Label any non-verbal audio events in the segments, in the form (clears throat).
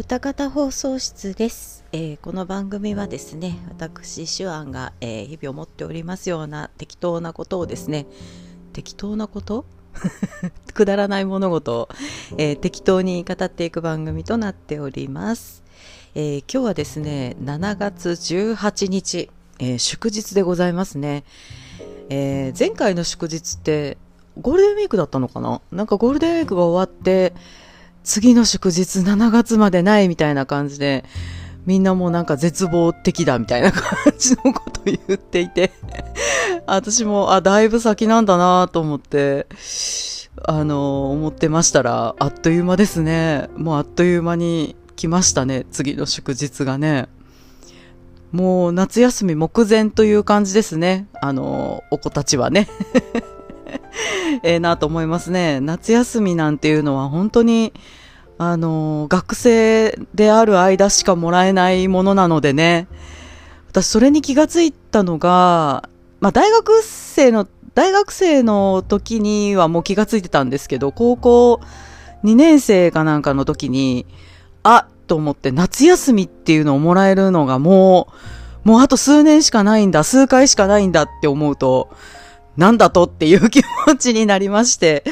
歌方放送室です、えーこの番組はですね私手腕が、えー日々思っておりますような適当なことをですね適当なこと？(laughs) くだらない物事を、えー適当に語っていく番組となっております、え今日はですね7月18日、え祝日でございますね、え前回の祝日ってゴールデンウィークだったのかな？なんかゴールデンウィークが終わって次の祝日7月までないみたいな感じで、みんなもうなんか絶望的だみたいな感じのことを言っていて、(laughs) 私も、あ、だいぶ先なんだなと思って、あの、思ってましたら、あっという間ですね。もうあっという間に来ましたね、次の祝日がね。もう夏休み目前という感じですね。あの、お子たちはね。(laughs) ええなと思いますね。夏休みなんていうのは本当に、あの、学生である間しかもらえないものなのでね。私それに気がついたのが、まあ大学生の、大学生の時にはもう気がついてたんですけど、高校2年生かなんかの時に、あと思って夏休みっていうのをもらえるのがもう、もうあと数年しかないんだ、数回しかないんだって思うと、なんだとっていう気持ちになりまして、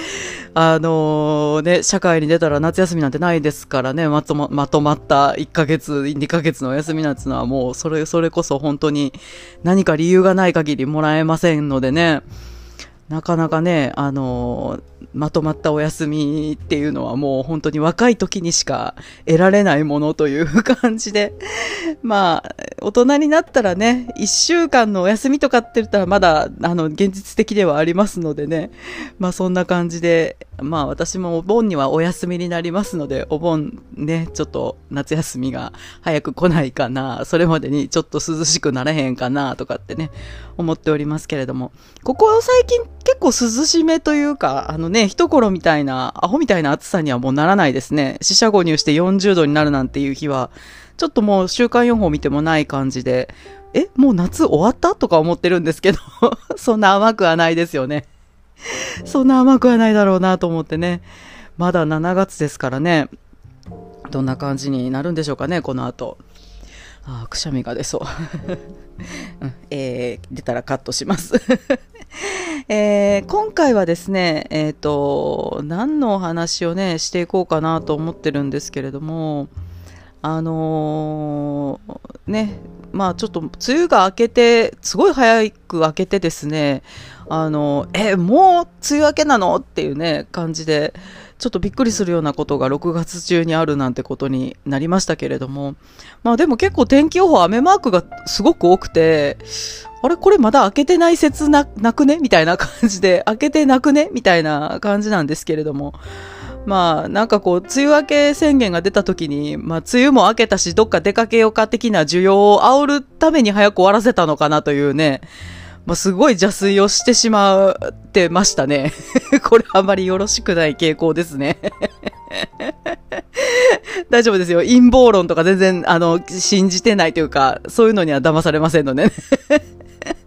あのね、社会に出たら夏休みなんてないですからね、まとままとまった1ヶ月、2ヶ月のお休みなんてのはもう、それ、それこそ本当に何か理由がない限りもらえませんのでね、なかなかね、あのまとまったお休みっていうのはもう本当に若い時にしか得られないものという感じで、(laughs) まあ、大人になったらね、一週間のお休みとかって言ったらまだ、あの、現実的ではありますのでね、まあそんな感じで、まあ私もお盆にはお休みになりますので、お盆ね、ちょっと夏休みが早く来ないかな、それまでにちょっと涼しくなれへんかな、とかってね、思っておりますけれども、ここ最近結構涼しめというか、あのね、一頃みたいな、アホみたいな暑さにはもうならないですね。四捨五入して40度になるなんていう日は、ちょっともう週間予報見てもない感じで、え、もう夏終わったとか思ってるんですけど、(laughs) そんな甘くはないですよね。そんな甘くはないだろうなと思ってね。まだ7月ですからね。どんな感じになるんでしょうかね、この後。あくしゃみが出そう。(laughs) うんえー出たらカットします。(laughs) えー今回はですね、えっ、と、何のお話をね、していこうかなと思ってるんですけれども、あのーね、まあちょっと梅雨が明けて、すごい早く明けてですね、あのえ、もう梅雨明けなの？っていうね、感じで、ちょっとびっくりするようなことが6月中にあるなんてことになりましたけれども、まあでも結構天気予報雨マークがすごく多くて、あれこれまだ開けてない説な、なくね？みたいな感じで、(laughs) 開けてなくね？みたいな感じなんですけれども、まあ、なんかこう、梅雨明け宣言が出た時に、まあ、梅雨も明けたし、どっか出かけようか的な需要を煽るために早く終わらせたのかなというね、まあ、すごい邪推をしてしまってましたね。(laughs) これあまりよろしくない傾向ですね。(laughs) 大丈夫ですよ。陰謀論とか全然、あの、信じてないというか、そういうのには騙されませんのでね。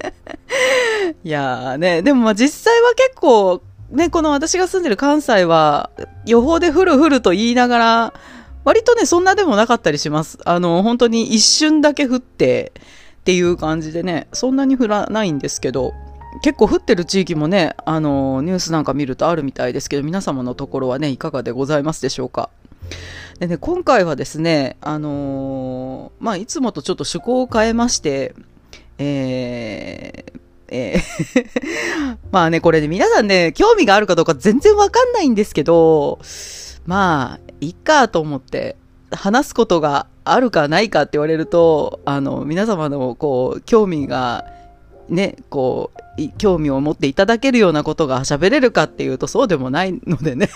(laughs) いやーね、でもまあ実際は結構、ね、この私が住んでる関西は、予報で降る降ると言いながら、割とね、そんなでもなかったりします。あの、本当に一瞬だけ降って、っていう感じでね、そんなに降らないんですけど、結構降ってる地域もね、あの、ニュースなんか見るとあるみたいですけど、皆様のところはね、いかがでございますでしょうか。でね、今回はですね、あのまあ、いつもとちょっと趣向を変えまして、えーえー (laughs) まあね、これね、皆さんね、興味があるかどうか全然わかんないんですけど、まあ、いっかと思って、話すことがあるかないかって言われると、あの、皆様の、こう、興味が、ね、こう、興味を持っていただけるようなことが喋れるかっていうとそうでもないのでね。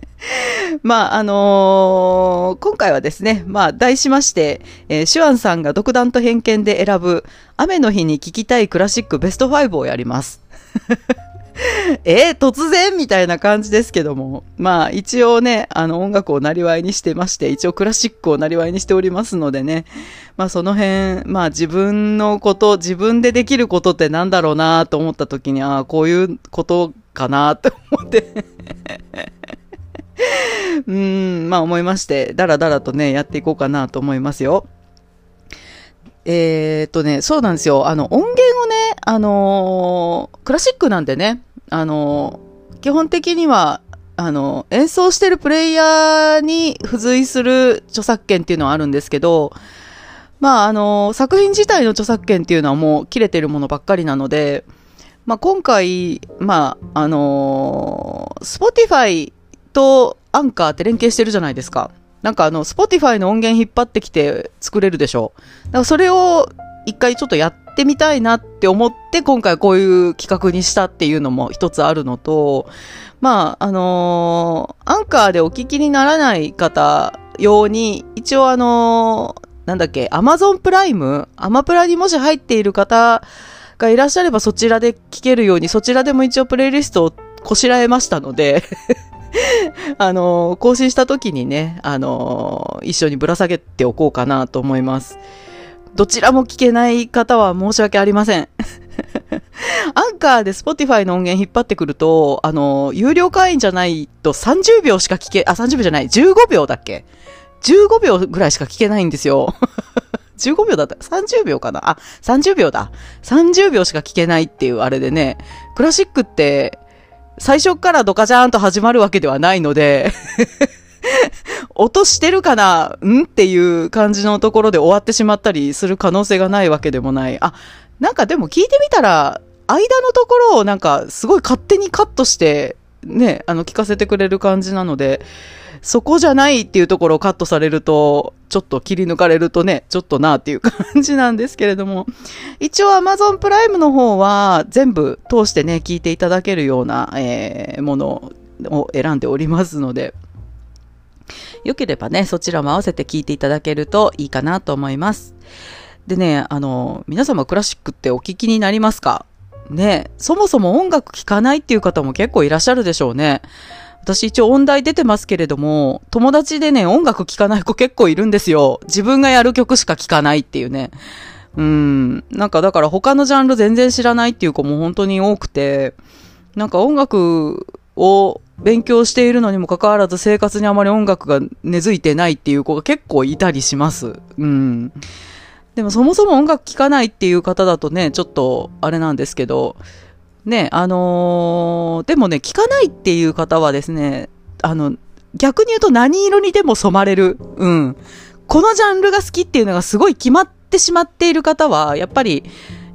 (laughs) まあ、あのー今回はですね、まあ、題しまして、えーシュアンさんが独断と偏見で選ぶ、雨の日に聴きたいクラシックベスト5をやります。(laughs) えー突然みたいな感じですけども。まあ、一応ね、あの、音楽をなりわいにしてまして、一応クラシックをなりわいにしておりますのでね。まあ、その辺、まあ、自分のこと、自分でできることってなんだろうなと思った時に、ああ、こういうことかなと (laughs) 思って。うん、まあ思いまして、だらだらとね、やっていこうかなと思いますよ。えー、っとね、そうなんですよ。あの、音源をね、あのー、クラシックなんでね、あのー、基本的には、あの、演奏してるプレイヤーに付随する著作権っていうのはあるんですけど、まあ、あの、作品自体の著作権っていうのはもう切れてるものばっかりなので、まあ、今回、まあ、あのー、Spotify とアンカーって連携してるじゃないですか。なんかあの、Spotify の音源引っ張ってきて作れるでしょ。だからそれを一回ちょっとやってみたいなって思って今回こういう企画にしたっていうのも一つあるのと、まあ、あのー、アンカーでお聞きにならない方用に、一応あのー、なんだっけ、アマゾンプライムアマプラにもし入っている方がいらっしゃればそちらで聞けるように、そちらでも一応プレイリストをこしらえましたので (laughs) あの、更新した時にね、あの、一緒にぶら下げておこうかなと思います。どちらも聞けない方は申し訳ありません。(laughs) アンカーで Spotify の音源引っ張ってくると、あの、有料会員じゃないと30秒しか聞け、あ、30秒じゃない、15秒だっけ ?15 秒ぐらいしか聞けないんですよ。(laughs) 15秒だった ?30 秒かな？あ、30秒だ。30秒しか聞けないっていうあれでね、クラシックって最初からドカジャーンと始まるわけではないので音してるかなんっていう感じのところで終わってしまったりする可能性がないわけでもない。あ、なんかでも聞いてみたら、間のところをなんかすごい勝手にカットして、ね、あの聞かせてくれる感じなので、そこじゃないっていうところをカットされると、ちょっと切り抜かれるとね、ちょっとなっていう感じなんですけれども、一応 Amazon プライムの方は全部通してね、聞いていただけるような、えー、ものを選んでおりますので、よければね、そちらも合わせて聞いていただけるといいかなと思います。でね、あの、皆様クラシックってお聞きになりますか？ね、そもそも音楽聴かないっていう方も結構いらっしゃるでしょうね。私一応音大出てますけれども、友達でね、音楽聴かない子結構いるんですよ。自分がやる曲しか聴かないっていうね。うん。なんかだから他のジャンル全然知らないっていう子も本当に多くて、なんか音楽を勉強しているのにもかかわらず生活にあまり音楽が根付いてないっていう子が結構いたりします。うん。でもそもそも音楽聴かないっていう方だとね、ちょっとあれなんですけど、ね、あのー、でもね、聞かないっていう方はですね、あの、逆に言うと何色にでも染まれる。うん。このジャンルが好きっていうのがすごい決まってしまっている方は、やっぱり、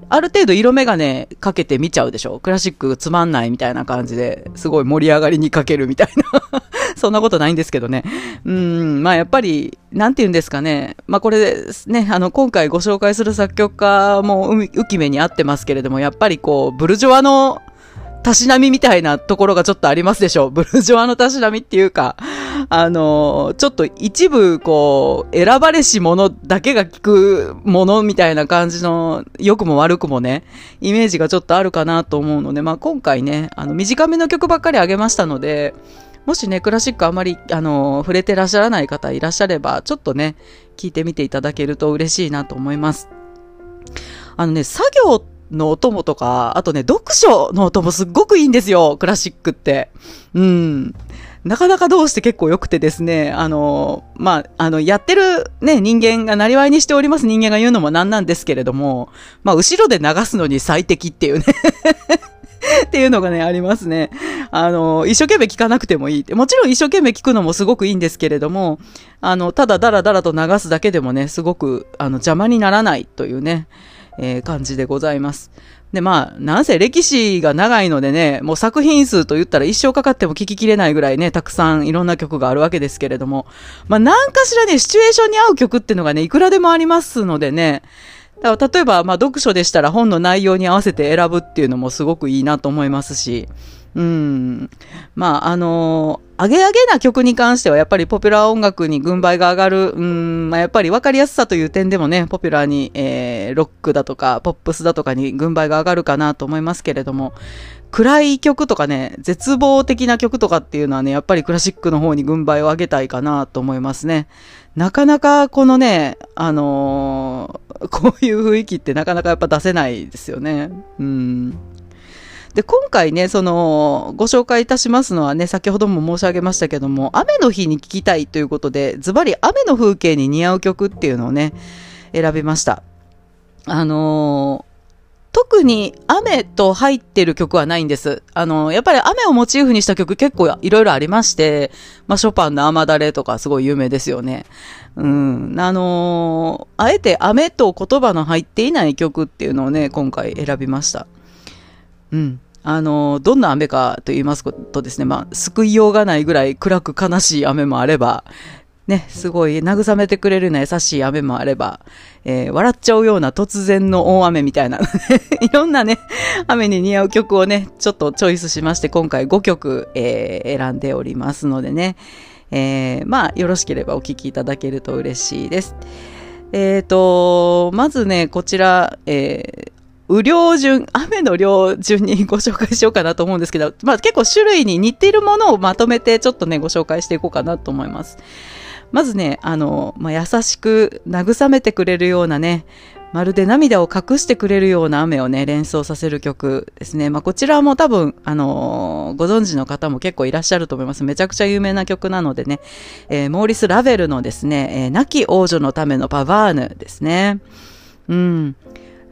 ある程度色眼鏡かけて見ちゃうでしょクラシックつまんないみたいな感じですごい盛り上がりにかけるみたいな (laughs) そんなことないんですけどね。うん、まあやっぱり、なんて言うんですかね。まあこれね、あの、今回ご紹介する作曲家も浮き目にあってますけれども、やっぱりこう、ブルジョワのたしなみみたいなところがちょっとありますでしょう。ブルジョワのたしなみっていうか、あの、ちょっと一部、こう、選ばれし者だけが聞くものみたいな感じの、良くも悪くもね、イメージがちょっとあるかなと思うので、まあ今回ね、あの、短めの曲ばっかりあげましたので、もしね、クラシックあまり、あの、触れてらっしゃらない方いらっしゃれば、ちょっとね、聞いてみていただけると嬉しいなと思います。あのね、作業の音もとか、あとね、読書の音もすっごくいいんですよ、クラシックって。うん。なかなかどうして結構良くてですね、あの、まあ、あの、やってるね、人間がなりわいにしております人間が言うのもなんなんですけれども、まあ、後ろで流すのに最適っていうねっていうのがね、ありますね。あの、一生懸命聞かなくてもいい。もちろん一生懸命聞くのもすごくいいんですけれども、あの、ただだらだらと流すだけでもね、すごく、あの、邪魔にならないというね、えー、感じでございます。で、まあ、なんせ歴史が長いのでね、もう作品数と言ったら一生かかっても聞ききれないぐらいね、たくさんいろんな曲があるわけですけれども、まあ、なんかしらね、シチュエーションに合う曲っていうのがね、いくらでもありますのでね、だから例えば、まあ、読書でしたら本の内容に合わせて選ぶっていうのもすごくいいなと思いますし、うん。まあ、あのー、アゲアゲな曲に関してはやっぱりポピュラー音楽に軍配が上がる、うん、まあ、やっぱり分かりやすさという点でもね、ポピュラーに、えー、ロックだとか、ポップスだとかに軍配が上がるかなと思いますけれども、暗い曲とかね、絶望的な曲とかっていうのはね、やっぱりクラシックの方に軍配を上げたいかなと思いますね。なかなかこのね、あのー、(laughs) こういう雰囲気ってなかなかやっぱ出せないですよね。うん。で、今回ね、その、ご紹介いたしますのはね、先ほども申し上げましたけども、雨の日に聴きたいということで、ズバリ雨の風景に似合う曲っていうのをね、選びました。あの特に雨と入ってる曲はないんです。あの、やっぱり雨をモチーフにした曲結構いろいろありまして、まあ、ショパンの雨だれとかすごい有名ですよね。うん。あのー、あえて雨と言葉の入っていない曲っていうのをね、今回選びました。うん。あの、どんな雨かと言いますとですね、まあ、救いようがないぐらい暗く悲しい雨もあれば、ね、すごい慰めてくれるような優しい雨もあれば、えー、笑っちゃうような突然の大雨みたいな、(laughs) いろんなね、雨に似合う曲をね、ちょっとチョイスしまして、今回5曲、えー、選んでおりますのでね、えー、まあ、よろしければお聴きいただけると嬉しいです。えっ、ー、と、まずね、こちら、えー、雨量順、雨の量順にご紹介しようかなと思うんですけど、まあ結構種類に似ているものをまとめてちょっとね、ご紹介していこうかなと思います。まずね、あの、まあ、優しく慰めてくれるようなね、まるで涙を隠してくれるような雨をね、連想させる曲ですね。まあ、こちらも多分、あのー、ご存知の方も結構いらっしゃると思います。めちゃくちゃ有名な曲なのでね、えー、モーリス・ラベルのですね、えー、亡き王女のためのパバーヌですね。うん。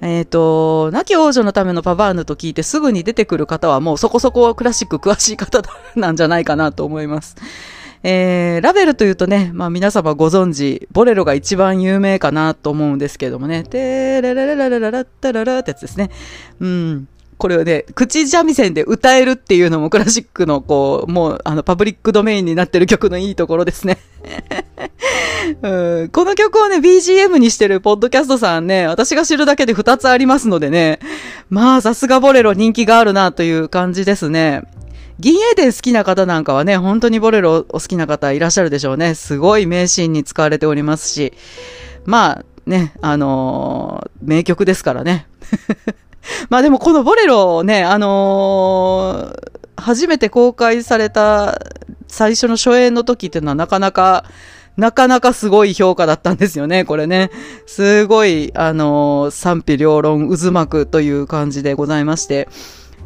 えっ、と、亡き王女のためのパバーヌと聞いてすぐに出てくる方はもうそこそこクラシック詳しい方なんじゃないかなと思います。えー、ラベルというとね、まあ皆様ご存知、ボレロが一番有名かなと思うんですけどもね、てーラララララララッタララってやつですね。うん。これをね、口三味線で歌えるっていうのもクラシックのこう、もうあのパブリックドメインになってる曲のいいところですね。(laughs) うん、この曲をね、BGM にしてるポッドキャストさんね、私が知るだけで2つありますのでね、まあさすがボレロ人気があるなという感じですね。銀英伝好きな方なんかはね、本当にボレロお好きな方いらっしゃるでしょうね。すごい名シーンに使われておりますし、まあね、あのー、名曲ですからね。(laughs) まあでもこのボレロをね、あのー、初めて公開された最初の初演の時っていうのはなかなか、なかなかすごい評価だったんですよね、これね。すごい、あのー、賛否両論渦巻くという感じでございまして。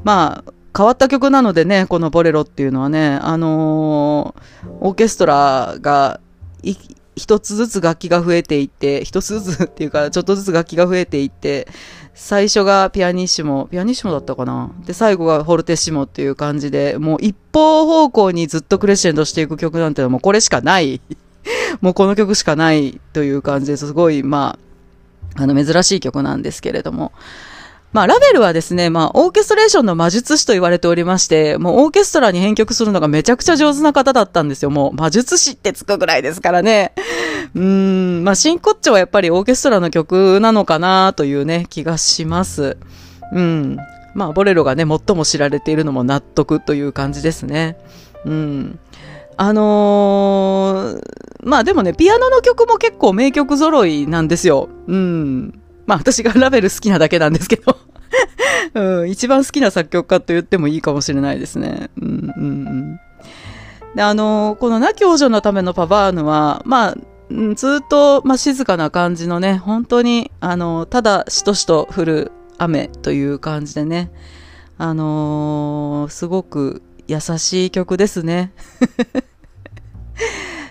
まあ、変わった曲なのでね、このボレロっていうのはね、あのー、オーケストラが一つずつ楽器が増えていって、一つずつっていうか、ちょっとずつ楽器が増えていって、最初がピアニッシモ、ピアニッシモだったかな？で、最後がフォルテッシモっていう感じで、もう一方方向にずっとクレッシェンドしていく曲なんてのはもうこれしかない。(laughs) もうこの曲しかないという感じですごい、まあ、あの、珍しい曲なんですけれども。まあ、ラベルはですね、まあ、オーケストレーションの魔術師と言われておりまして、もうオーケストラに編曲するのがめちゃくちゃ上手な方だったんですよ。もう魔術師ってつくぐらいですからね。うん、まあ、真骨頂はやっぱりオーケストラの曲なのかなというね、気がします。うん。まあ、ボレロがね、最も知られているのも納得という感じですね。うん。あのー、まあでもね、ピアノの曲も結構名曲揃いなんですよ。うん。まあ私がラベル好きなだけなんですけど (laughs) うん、一番好きな作曲家と言ってもいいかもしれないですね。うんうんうん。で、あの、この亡き王女のためのパバーヌは、まあ、ずっと、まあ、静かな感じのね、本当に、あの、ただしとしと降る雨という感じでね、あのー、すごく優しい曲ですね。(laughs)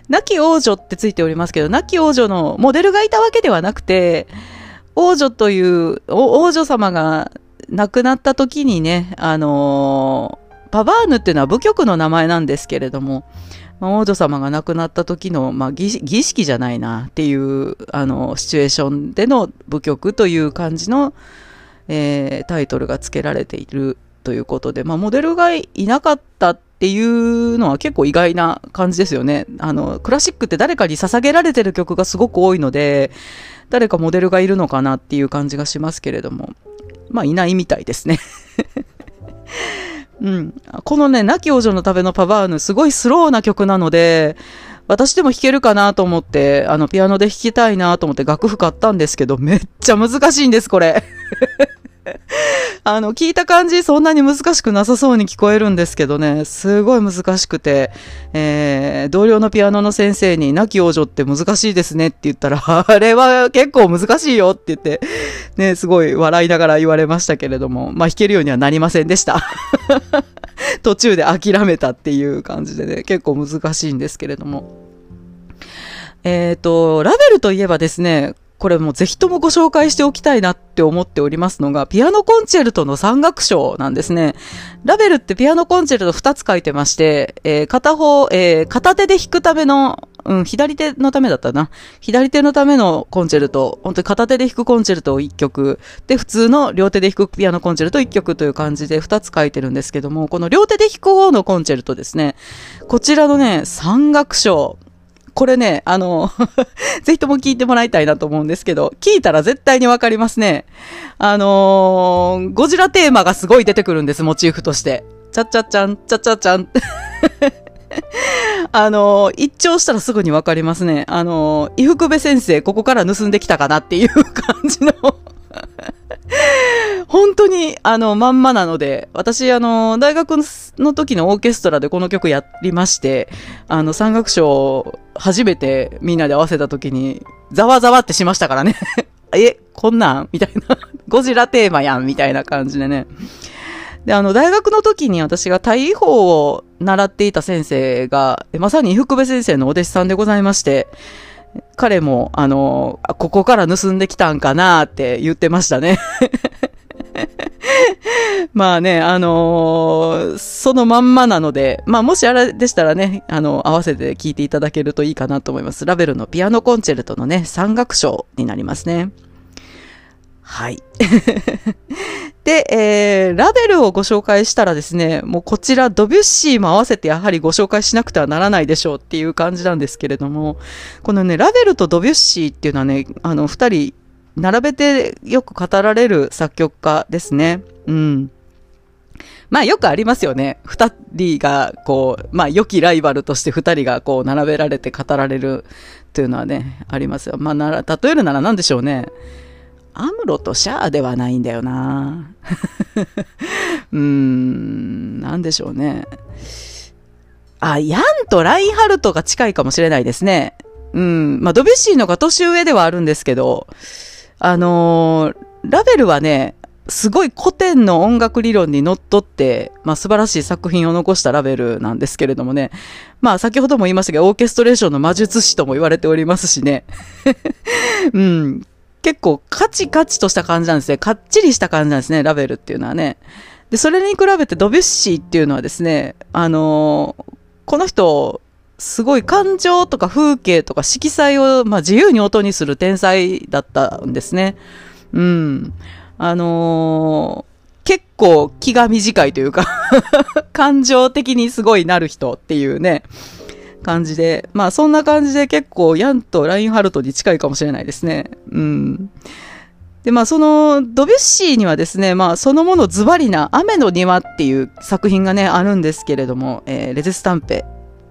亡き王女ってついておりますけど、亡き王女のモデルがいたわけではなくて、王女という、王女様が亡くなった時にね、あのー、パバーヌっていうのは部局の名前なんですけれども、まあ、王女様が亡くなった時の、まあ、儀式じゃないなっていう、あの、シチュエーションでの部局という感じの、えー、タイトルが付けられているということで、まあ、モデルがいなかったっていうのは結構意外な感じですよね。あの、クラシックって誰かに捧げられてる曲がすごく多いので、誰かモデルがいるのかなっていう感じがしますけれども、まあいないみたいですね。(laughs) うん。このね、亡き王女のためのパバーヌ、すごいスローな曲なので、私でも弾けるかなと思って、あの、ピアノで弾きたいなと思って楽譜買ったんですけど、めっちゃ難しいんです、これ。(laughs) あの、聞いた感じそんなに難しくなさそうに聞こえるんですけどね、すごい難しくて、えー、同僚のピアノの先生に、亡き王女って難しいですねって言ったら、(laughs) あれは結構難しいよって言って、ね、すごい笑いながら言われましたけれども、まあ弾けるようにはなりませんでした。(laughs) 途中で諦めたっていう感じでね、結構難しいんですけれども。えっ、ー、と、ラベルといえばですね、これもぜひともご紹介しておきたいなって思っておりますのが、ピアノコンチェルトの三楽章なんですね。ラベルってピアノコンチェルト2つ書いてまして、えー、片方、えー、片手で弾くための、うん、左手のためだったな。左手のためのコンチェルト、本当に片手で弾くコンチェルトを1曲、で、普通の両手で弾くピアノコンチェルト1曲という感じで2つ書いてるんですけども、この両手で弾く方のコンチェルトですね。こちらのね、三楽章。これね、あの (laughs) ぜひとも聞いてもらいたいなと思うんですけど、聞いたら絶対にわかりますね。あのー、ゴジラテーマがすごい出てくるんです、モチーフとして。ちゃっちゃっちゃん、ちゃっちゃっちゃん。(laughs) あのー、一聴したらすぐにわかりますね。あのー、伊福部先生、ここから盗んできたかなっていう感じの (laughs) 本当に、あの、まんまなので、私、あの、大学の時のオーケストラでこの曲やりまして、あの、三楽章、初めてみんなで合わせた時に、ざわざわってしましたからね。(laughs) え、こんなん？みたいな。(laughs) ゴジラテーマやんみたいな感じでね。で、あの、大学の時に私が対位法を習っていた先生が、まさに福部先生のお弟子さんでございまして、彼も、あの、ここから盗んできたんかなって言ってましたね。(laughs) まあね、あのー、そのまんまなので、まあもしあれでしたらね、あの、合わせて聴いていただけるといいかなと思います。ラベルのピアノコンチェルトのね、三楽章になりますね。はい。(laughs) で、えー、ラベルをご紹介したらですね、もうこちらドビュッシーも合わせてやはりご紹介しなくてはならないでしょうっていう感じなんですけれども、このね、ラベルとドビュッシーっていうのはね、あの、二人並べてよく語られる作曲家ですね。うん。まあよくありますよね。二人がこう、まあ良きライバルとして二人がこう並べられて語られるというのはね、ありますよ。まあなら、例えるなら何でしょうね。アムロとシャアではないんだよな (laughs) うーん、なんでしょうね。あ、ヤンとラインハルトが近いかもしれないですね。うん。まあ、ドビュッシーのが年上ではあるんですけど、あのー、ラベルはね、すごい古典の音楽理論にのっとって、まあ素晴らしい作品を残したラベルなんですけれどもね。まあ先ほども言いましたけど、オーケストレーションの魔術師とも言われておりますしね。(laughs) うん。結構カチカチとした感じなんですね。かっちりした感じなんですね、ラベルっていうのはね。で、それに比べてドビュッシーっていうのはですね、あのー、この人、すごい感情とか風景とか色彩を、まあ、自由に音にする天才だったんですね。うん。あのー、結構気が短いというか (laughs) 感情的にすごいなる人っていうね。感じで、まあそんな感じで結構ヤンとラインハルトに近いかもしれないですね。うん。で、まあそのドビュッシーにはですね、まあそのものズバリな雨の庭っていう作品がね、あるんですけれども、えー、レゼスタンペ、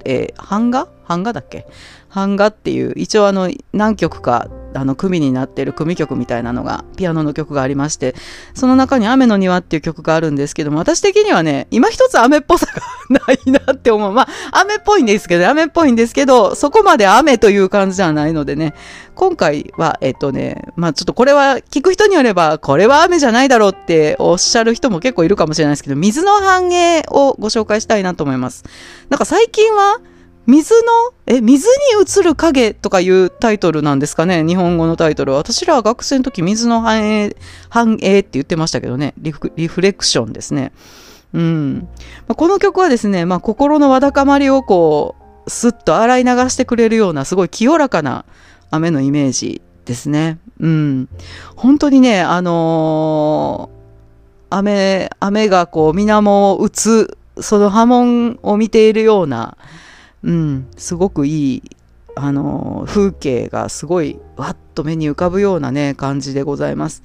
えー、版画版画だっけ？版画っていう、一応あの何曲かあの組になってる組曲みたいなのがピアノの曲がありましてその中に「雨の庭」っていう曲があるんですけども私的にはね今一つ雨っぽさがないなって思う。まあ雨っぽいんですけど雨っぽいんですけどそこまで雨という感じではないのでね。今回はえっとねまあちょっとこれは聞く人によればこれは雨じゃないだろうっておっしゃる人も結構いるかもしれないですけど水の反映をご紹介したいなと思います。なんか最近は水の、え、水に映る影とかいうタイトルなんですかね？日本語のタイトルは。私らは学生の時水の反映、反映って言ってましたけどね。リフリフレクションですね。うん。まあ、この曲はですね、まあ、心のわだかまりをこう、スッと洗い流してくれるような、すごい清らかな雨のイメージですね。うん。本当にね、あのー、雨、雨がこう、水面を打つ、その波紋を見ているような、うん、すごくいい、あの風景がすごいわっと目に浮かぶようなね、感じでございます。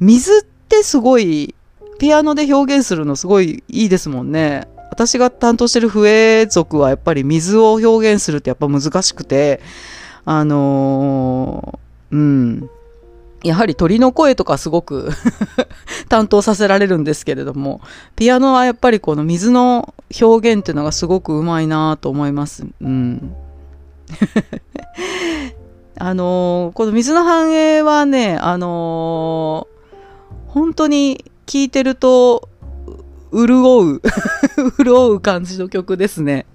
水ってすごい、ピアノで表現するのすごいいいですもんね。私が担当してる笛族はやっぱり水を表現するってやっぱ難しくて、あのー、うん。やはり鳥の声とかすごく (laughs) 担当させられるんですけれども、ピアノはやっぱりこの水の表現っていうのがすごくうまいなと思います。うん。(laughs) あのー、この水の繁栄はね、あのー、本当に聴いてると、潤う潤 (laughs) う感じの曲ですね。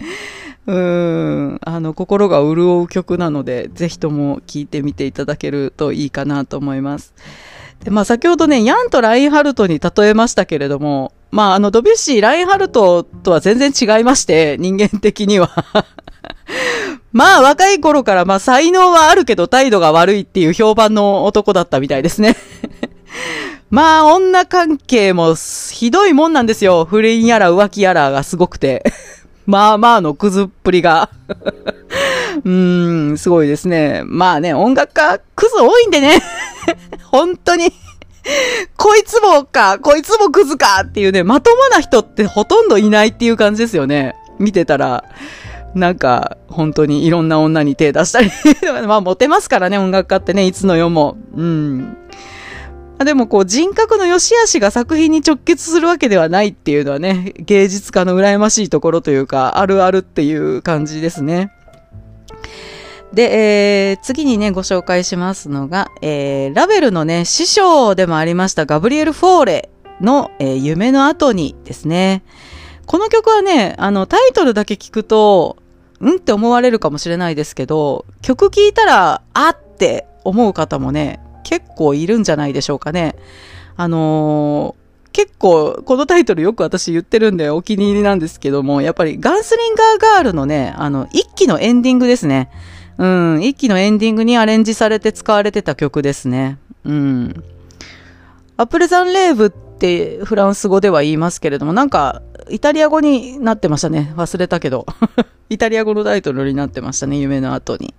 うん、あの、心が潤う曲なので、ぜひとも聴いてみていただけるといいかなと思います。で、まあ先ほどね、ヤンとラインハルトに例えましたけれども、まああの、ドビュッシー、ラインハルトとは全然違いまして、人間的には (laughs) まあ若い頃からまあ才能はあるけど態度が悪いっていう評判の男だったみたいですね (laughs) まあ女関係もひどいもんなんですよ。不倫やら浮気やらがすごくてまあまあのクズっぷりが (laughs) うーん、すごいですね。まあね、音楽家、クズ多いんでね。(laughs) 本当にこいつもか、こいつもクズかっていうね、まともな人ってほとんどいないっていう感じですよね。見てたら。なんか、本当にいろんな女に手出したり (laughs) まあ、モテますからね、音楽家ってね、いつの世も。うん。でもこう人格の良し悪しが作品に直結するわけではないっていうのはね、芸術家の羨ましいところというか、あるあるっていう感じですね。で、えー、次にね、ご紹介しますのが、えー、ラベルのね、師匠でもありましたガブリエル・フォーレの、えー、夢の後にですね。この曲はね、あの、タイトルだけ聞くと、うんって思われるかもしれないですけど、曲聴いたら、あって思う方もね、結構いるんじゃないでしょうかね。あのー、結構、このタイトルよく私言ってるんでお気に入りなんですけども、やっぱりガンスリンガーガールのね、あの、一期のエンディングですね。うん、一期のエンディングにアレンジされて使われてた曲ですね。うん。アプレザンレーブってフランス語では言いますけれども、なんか、イタリア語になってましたね。忘れたけど。(laughs) イタリア語のタイトルになってましたね、夢の後に。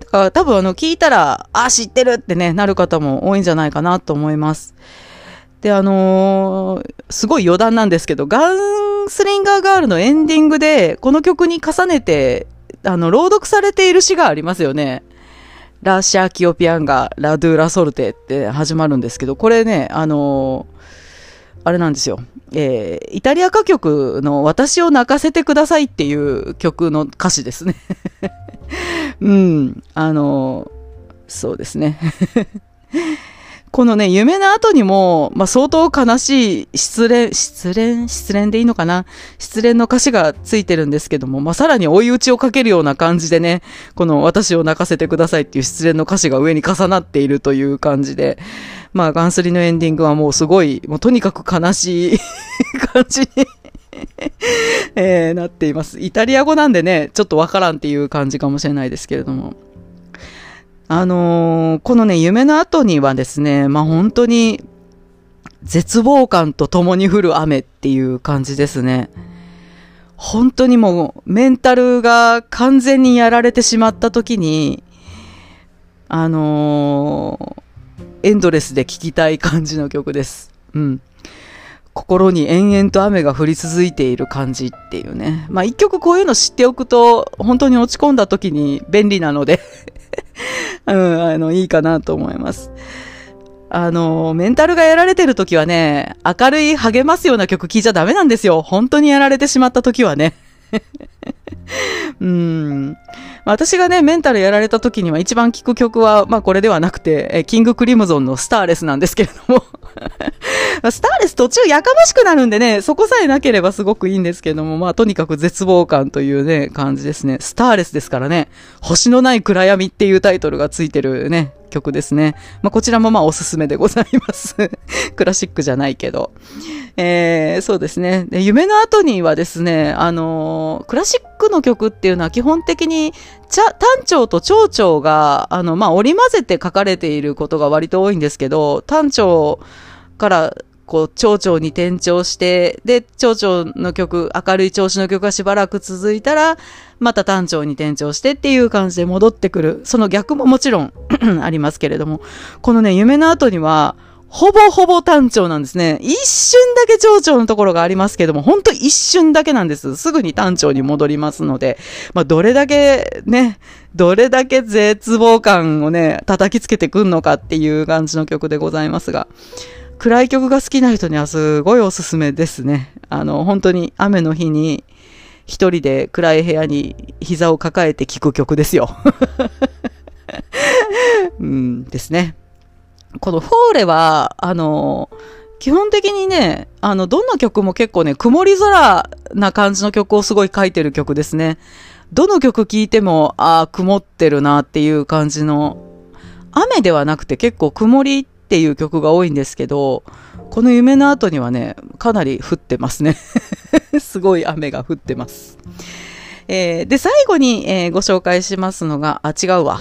だから多分あの聞いたら、あ、知ってるってね、なる方も多いんじゃないかなと思います。で、あのー、すごい余談なんですけど、ガンスリンガーガールのエンディングで、この曲に重ねて、あの、朗読されている詩がありますよね。ラ・シャーキオピアンガ、ラ・ドゥ・ラ・ソルテって始まるんですけど、これね、あのー、あれなんですよ。えー、イタリア歌曲の私を泣かせてくださいっていう曲の歌詞ですね (laughs) うん、あの、そうですね。このね、夢の後にも、まあ、相当悲しい失恋、失恋、失恋でいいのかな？失恋の歌詞がついてるんですけども、まあ、さらに追い打ちをかけるような感じでね、この私を泣かせてくださいっていう失恋の歌詞が上に重なっているという感じで、まあ、ガンスリのエンディングはもうすごい、もうとにかく悲しい (laughs) 感じにえー、なっています。イタリア語なんでね、ちょっとわからんっていう感じかもしれないですけれども。あのー、このね、夢の後にはですね、まあ本当に絶望感と共に降る雨っていう感じですね。本当にもうメンタルが完全にやられてしまった時に、あのー、エンドレスで聴きたい感じの曲です。うん。心に延々と雨が降り続いている感じっていうね。まあ一曲こういうの知っておくと、本当に落ち込んだ時に便利なので (laughs) (laughs) うん、あの、いいかなと思います。あの、メンタルがやられてる時はね、明るい励ますような曲聴いちゃダメなんですよ。本当にやられてしまった時はね。うん。私がね、メンタルやられた時には一番聴く曲は、まあこれではなくて、えキングクリムゾンのスターレスなんですけれどもスターレス途中やかましくなるんでね、そこさえなければすごくいいんですけども、まあとにかく絶望感というね、感じですね。スターレスですからね、星のない暗闇っていうタイトルがついてるね、曲ですね。まあ、こちらもまあおすすめでございます (laughs) クラシックじゃないけど。えー、そうですね。で夢の後にはですね、あのー、クラシックシックの曲っていうのは基本的に、単調と長調が、あの、まあ、織り交ぜて書かれていることが割と多いんですけど、単調からこう、蝶々に転調して、で、蝶々の曲、明るい調子の曲がしばらく続いたら、また単調に転調してっていう感じで戻ってくる。その逆ももちろん (clears throat) ありますけれども、このね、夢の後には、ほぼほぼ単調なんですね。一瞬だけ長調のところがありますけども、ほんと一瞬だけなんです。すぐに単調に戻りますので、まあ、どれだけね、どれだけ絶望感をね、叩きつけてくんのかっていう感じの曲でございますが、暗い曲が好きな人にはすごいおすすめですね。あの、本当に雨の日に一人で暗い部屋に膝を抱えて聴く曲ですよ。(laughs) うんですね。このフォーレは、あの、基本的にね、あの、どんな曲も結構ね、曇り空な感じの曲をすごい書いてる曲ですね。どの曲聴いても、ああ、曇ってるなっていう感じの、雨ではなくて結構曇りっていう曲が多いんですけど、この夢の後にはね、かなり降ってますね。(laughs) すごい雨が降ってます。えー、で、最後に、えー、ご紹介しますのが、あ、違うわ。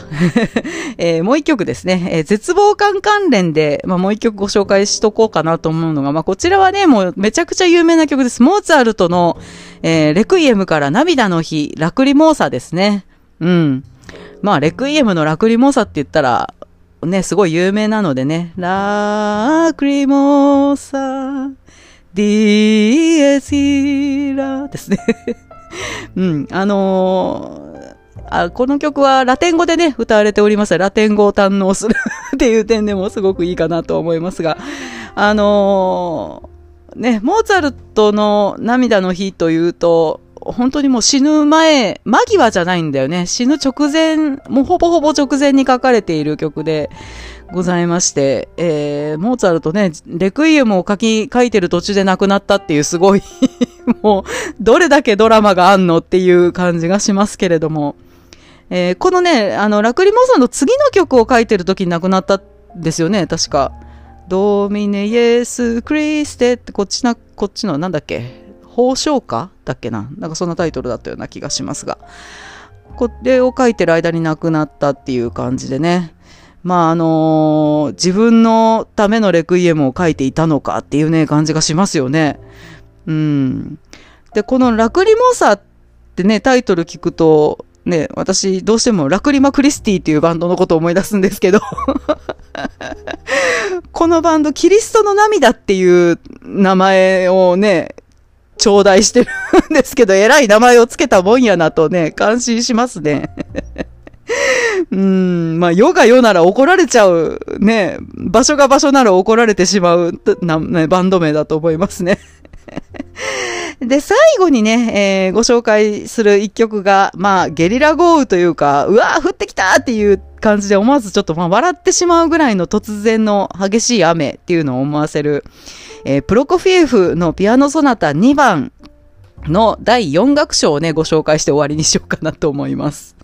(laughs) えー、もう一曲ですね。え絶望感関連で、まあ、もう一曲ご紹介しとこうかなと思うのが、まあ、こちらはね、もうめちゃくちゃ有名な曲です。モーツァルトの、えレクイエムから涙の日、ラクリモーサですね。うん。まあ、レクイエムのラクリモーサって言ったら、ね、すごい有名なのでね、ラクリモーサ、ディエシラですね。うん、あのー、あこの曲はラテン語でね、歌われております。ラテン語を堪能するっていう点でもすごくいいかなと思いますが、あのー、ね、モーツァルトの涙の日というと、本当にもう死ぬ前、間際じゃないんだよね。死ぬ直前、もうほぼほぼ直前に書かれている曲でございまして、えー、モーツァルトね、レクイエムを書き、書いてる途中で亡くなったっていうすごい (laughs) もう、どれだけドラマがあんのっていう感じがしますけれども、えー、このね、あの、ラクリモーさんの次の曲を書いてる時に亡くなったんですよね、確か。ドーミネイエスクリステってこっちな、こっちのなんだっけ？宝生歌だっけな？なんかそんなタイトルだったような気がしますが。これを書いてる間に亡くなったっていう感じでね。まああのー、自分のためのレクイエムを書いていたのかっていうね、感じがしますよね。うん。で、このラクリモーサってね、タイトル聞くと、ね、私どうしてもラクリマ・クリスティっていうバンドのことを思い出すんですけど (laughs) このバンド、キリストの涙っていう名前をね、頂戴してるんですけど、偉い名前をつけたもんやなとね、感心しますね。(laughs) うん、まあ、世が世なら怒られちゃう、ね、場所が場所なら怒られてしまうな、ね、バンド名だと思いますね。(laughs) で、最後にね、えー、ご紹介する一曲が、まあ、ゲリラ豪雨というか、うわー降ってきたっていう感じで思わずちょっとまあ笑ってしまうぐらいの突然の激しい雨っていうのを思わせる、えー、プロコフィエフのピアノソナタ2番の第4楽章をね、ご紹介して終わりにしようかなと思います。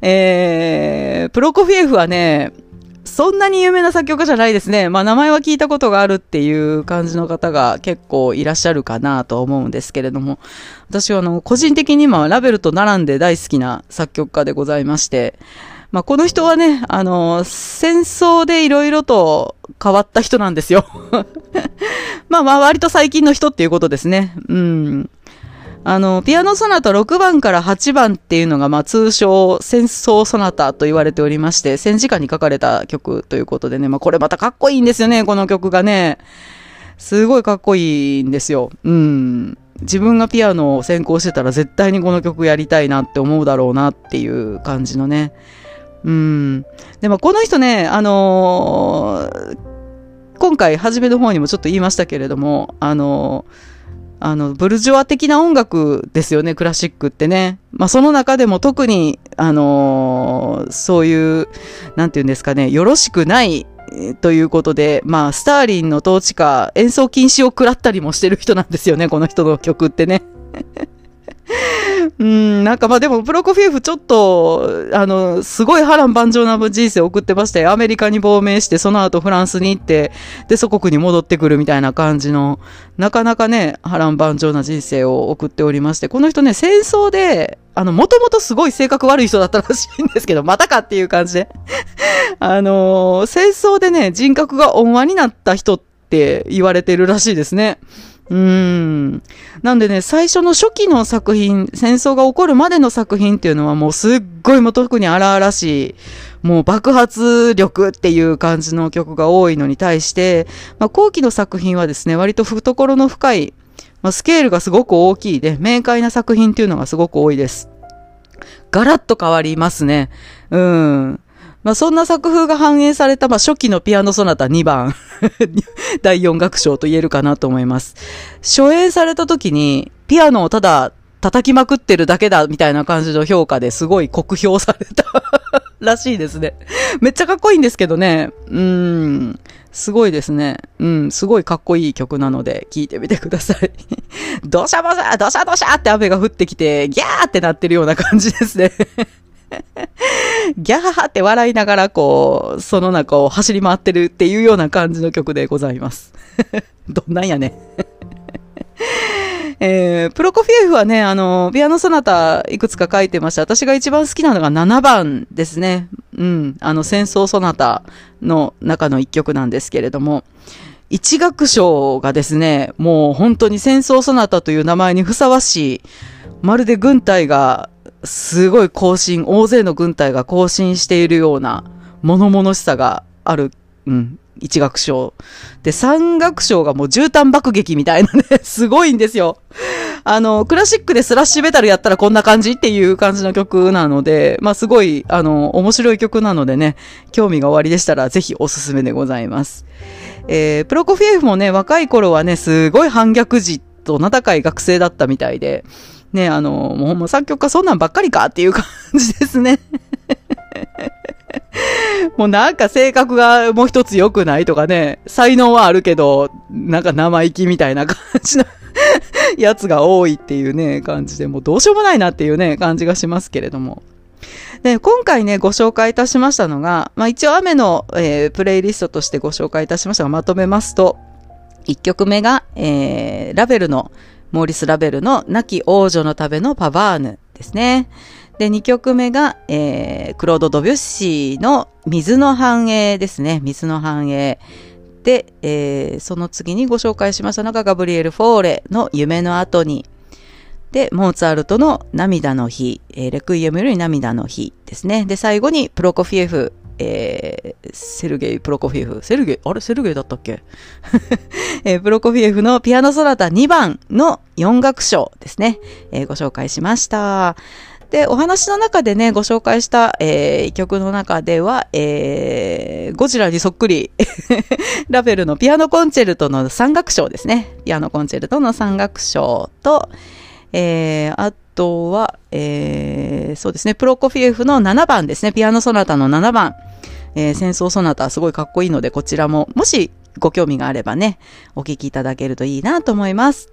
えー、プロコフィエフはね、そんなに有名な作曲家じゃないですね。まあ名前は聞いたことがあるっていう感じの方が結構いらっしゃるかなと思うんですけれども、私はあの、個人的に今ラベルと並んで大好きな作曲家でございまして、まあ、この人はね、あの、戦争でいろいろと変わった人なんですよ。(laughs) まあまあ、割と最近の人っていうことですね。うん。あの、ピアノソナタ6番から8番っていうのが、まあ通称戦争ソナタと言われておりまして、戦時下に書かれた曲ということでね、まあこれまたかっこいいんですよね、この曲がね。すごいかっこいいんですよ。うん。自分がピアノを専攻してたら絶対にこの曲やりたいなって思うだろうなっていう感じのね。うん。でもこの人ね、あのー、今回初めの方にもちょっと言いましたけれども、あのー、あの、ブルジョア的な音楽ですよね、クラシックってね。まあ、その中でも特に、あのー、そういう、なんていうんですかね、よろしくないということで、まあ、スターリンの統治下、演奏禁止を食らったりもしてる人なんですよね、この人の曲ってね。(laughs) うん、なんかまあでも、プロコフィエフちょっと、あの、すごい波乱万丈な人生を送ってましたよ。アメリカに亡命して、その後フランスに行って、で、祖国に戻ってくるみたいな感じの、なかなかね、波乱万丈な人生を送っておりまして、この人ね、戦争で、あの、もともとすごい性格悪い人だったらしいんですけど、またかっていう感じで。(laughs) あのー、戦争でね、人格が温和になった人って言われてるらしいですね。うん。なんでね、最初の初期の作品、戦争が起こるまでの作品っていうのはもうすっごいもう特に荒々しい、もう爆発力っていう感じの曲が多いのに対して、まあ、後期の作品はですね、割と懐の深い、まあ、スケールがすごく大きいで、明快な作品っていうのがすごく多いです。ガラッと変わりますね。うん。まあ、そんな作風が反映された、まあ、初期のピアノソナタ2番、(laughs) 第4楽章と言えるかなと思います。初演された時に、ピアノをただ叩きまくってるだけだみたいな感じの評価ですごい酷評された (laughs) らしいですね。めっちゃかっこいいんですけどね。うん。すごいですね。うん、すごいかっこいい曲なので、聴いてみてください。どしゃぼしゃ、どしゃどしゃって雨が降ってきて、ギャーってなってるような感じですね。(laughs) ギャーって笑いながら、こう、その中を走り回ってるっていうような感じの曲でございます。(laughs) どんなんやね。(laughs) えー、プロコフィエフはね、あの、ピアノソナタいくつか書いてました。私が一番好きなのが7番ですね。うん。あの、戦争ソナタの中の一曲なんですけれども、一楽章がですね、もう本当に戦争ソナタという名前にふさわしい、まるで軍隊がすごい行進、大勢の軍隊が行進しているような物々しさがある、うん、一楽章。で、三楽章がもう絨毯爆撃みたいなね、(laughs) すごいんですよ。あの、クラシックでスラッシュメタルやったらこんな感じっていう感じの曲なので、まあすごい、あの、面白い曲なのでね、興味がおありでしたらぜひおすすめでございます。えー、プロコフィエフもね、若い頃はね、すごい反逆児と名高い学生だったみたいで、ね、あの、もうほんま作曲家そんなんばっかりかっていう感じですね。(laughs) もうなんか性格がもう一つ良くないとかね、才能はあるけど、なんか生意気みたいな感じの (laughs) やつが多いっていうね、感じで、もうどうしようもないなっていうね、感じがしますけれども。で、今回ね、ご紹介いたしましたのが、まあ一応雨の、えープレイリストとしてご紹介いたしましたが、まとめますと、1曲目が、えーラベルの、モーリス・ラベルの亡き王女のためのパバーヌですね。で、2曲目が、えークロード・ドビュッシーの水の反映ですね。水の反映。で、えーその次にご紹介しましたのがガブリエル・フォーレの夢の後に。で、モーツァルトの涙の日、えーレクイエムより涙の日ですね。で、最後にプロコフィエフ、えーセルゲイ・プロコフィエフ。セルゲイ、あれ？セルゲイだったっけ？(laughs) えープロコフィエフのピアノソナタ2番の4楽章ですね、えーご紹介しました。で、お話の中でね、ご紹介した、えー曲の中では、えーゴジラにそっくり、(laughs) ラベルのピアノコンチェルトの3楽章ですね。ピアノコンチェルトの3楽章と、えーあとは、えーそうですね、プロコフィエフの7番ですね、ピアノソナタの7番。えー戦争ソナタすごいかっこいいので、こちらも、もしご興味があればね、お聞きいただけるといいなと思います。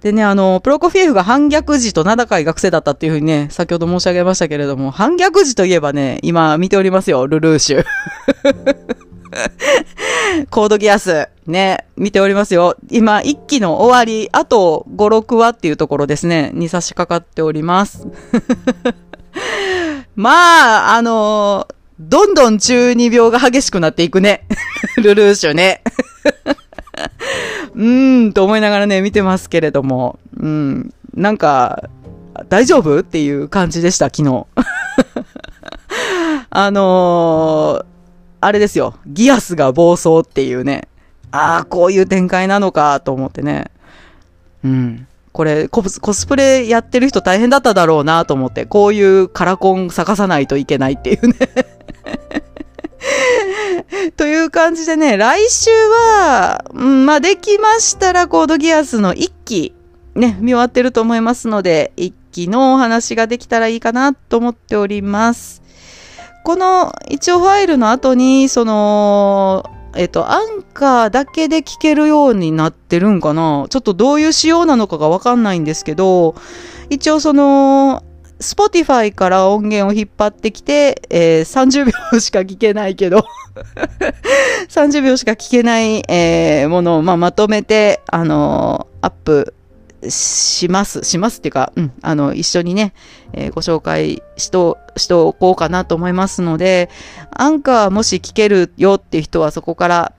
でね、あの、プロコフィエフが反逆児と名高い学生だったっていうふうにね、先ほど申し上げましたけれども、反逆児といえばね、今見ておりますよ、ルルーシュ。(laughs) コードギアス。ね、見ておりますよ。今、一期の終わり、あと5、6話っていうところですね、に差し掛かっております。(laughs) まあ、あのどんどん中二病が激しくなっていくね。(laughs) ルルーシュね。(laughs) うーん、と思いながらね、見てますけれども、うん、なんか、大丈夫っていう感じでした、昨日。あのーあれですよ、ギアスが暴走っていうね、ああ、こういう展開なのかと思ってね。うん。これコス、コスプレやってる人大変だっただろうなと思って、こういうカラコン咲かさないといけないっていうね。(laughs) という感じでね、来週は、うん、まあ、できましたらコードギアスの一期、ね、見終わってると思いますので、一期のお話ができたらいいかなと思っております。この一応ファイルの後に、その、えっと、アンカーだけで聞けるようになってるんかな？ちょっとどういう仕様なのかがわかんないんですけど、一応その、Spotify から音源を引っ張ってきて、えー30秒しか聞けないけど、(laughs) 30秒しか聞けない、えーものを、まあ、まとめて、あのーアップします。しますっていうか、うん、あの、一緒にね、えーご紹介しと、しておこうかなと思いますので、アンカーもし聞けるよっていう人はそこから、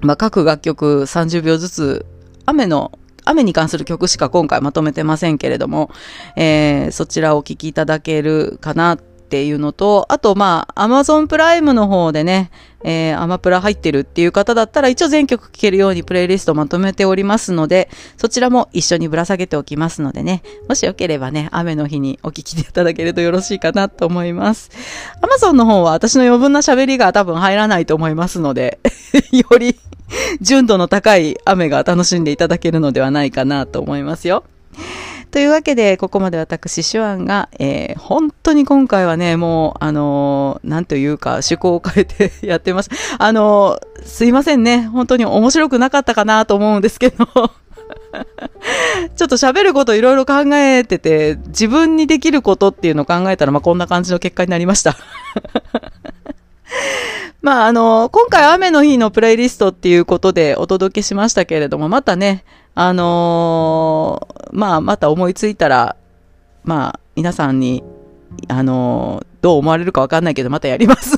まあ、各楽曲30秒ずつ雨の雨に関する曲しか今回まとめてませんけれども、えー、そちらをお聴きいただけるかなっていうのと、あとまあ、Amazon プライムの方でね、えー、アマプラ入ってるっていう方だったら一応全曲聴けるようにプレイリストまとめておりますので、そちらも一緒にぶら下げておきますのでね、もしよければね、雨の日にお聴きいただけるとよろしいかなと思います。Amazon の方は私の余分な喋りが多分入らないと思いますので、(laughs) より純度の高い雨が楽しんでいただけるのではないかなと思いますよ。というわけで、ここまで私、手腕が、えー、本当に今回はね、もう、あのー、なんというか、趣向を変えてやってます。あのー、すいませんね。本当に面白くなかったかなと思うんですけど。(laughs) ちょっと喋ることいろいろ考えてて、自分にできることっていうのを考えたら、まあ、こんな感じの結果になりました。(laughs) まあ、あの、今回雨の日のプレイリストっていうことでお届けしましたけれども、またね、あのー、まあ、また思いついたら、まあ、皆さんに、あのー、どう思われるかわかんないけど、またやります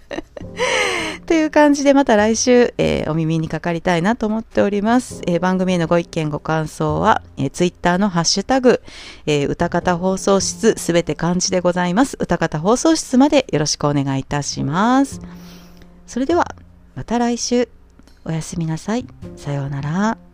(laughs) という感じでまた来週、えー、お耳にかかりたいなと思っております。えー、番組へのご意見ご感想は、えー、ツイッターのハッシュタグ、えー、歌方放送室すべて漢字でございます。歌方放送室までよろしくお願いいたします。それではまた来週おやすみなさい。さようなら。